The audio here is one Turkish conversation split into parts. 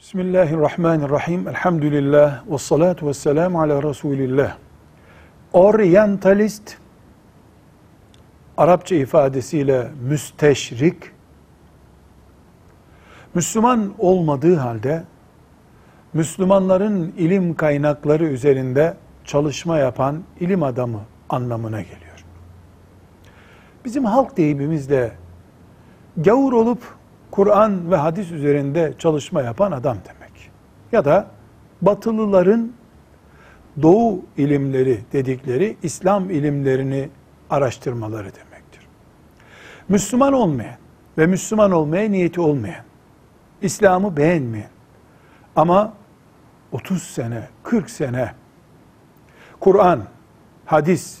Bismillahirrahmanirrahim. Elhamdülillah. Ve salatu ve selamu ala Resulillah. Orientalist, Arapça ifadesiyle müsteşrik, Müslüman olmadığı halde, Müslümanların ilim kaynakları üzerinde çalışma yapan ilim adamı anlamına geliyor. Bizim halk deyimimizde gavur olup Kur'an ve hadis üzerinde çalışma yapan adam demek. Ya da batılıların doğu ilimleri dedikleri İslam ilimlerini araştırmaları demektir. Müslüman olmayan ve Müslüman olmaya niyeti olmayan, İslam'ı beğenmeyen ama 30 sene, 40 sene Kur'an, hadis,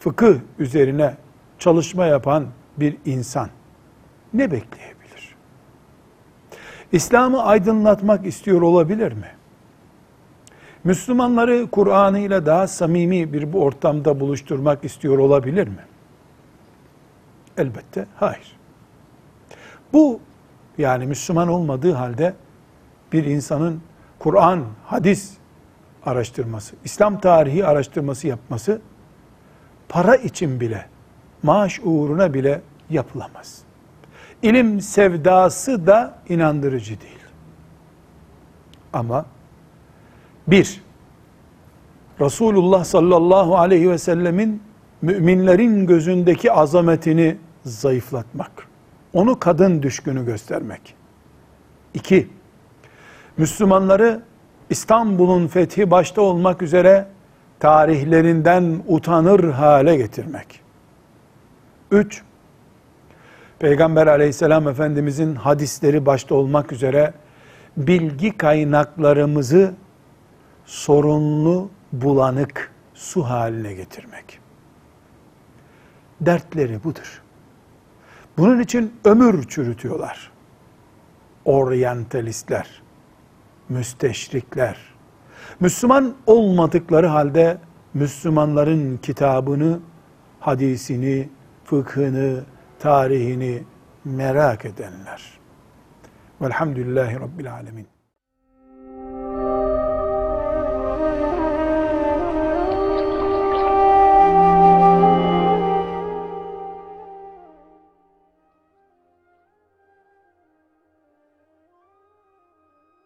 fıkıh üzerine çalışma yapan bir insan ne bekleyebilir? İslam'ı aydınlatmak istiyor olabilir mi? Müslümanları Kur'an'ı ile daha samimi bir bu ortamda buluşturmak istiyor olabilir mi? Elbette hayır. Bu yani Müslüman olmadığı halde bir insanın Kur'an, hadis araştırması, İslam tarihi araştırması yapması para için bile, maaş uğruna bile yapılamaz. İlim sevdası da inandırıcı değil. Ama bir, Resulullah sallallahu aleyhi ve sellemin müminlerin gözündeki azametini zayıflatmak. Onu kadın düşkünü göstermek. İki, Müslümanları İstanbul'un fethi başta olmak üzere tarihlerinden utanır hale getirmek. Üç, Peygamber aleyhisselam efendimizin hadisleri başta olmak üzere bilgi kaynaklarımızı sorunlu, bulanık su haline getirmek. Dertleri budur. Bunun için ömür çürütüyorlar. Oryantalistler, müsteşrikler, Müslüman olmadıkları halde Müslümanların kitabını, hadisini, fıkhını, tarihini merak edenler. Velhamdülillahi Rabbil Alemin.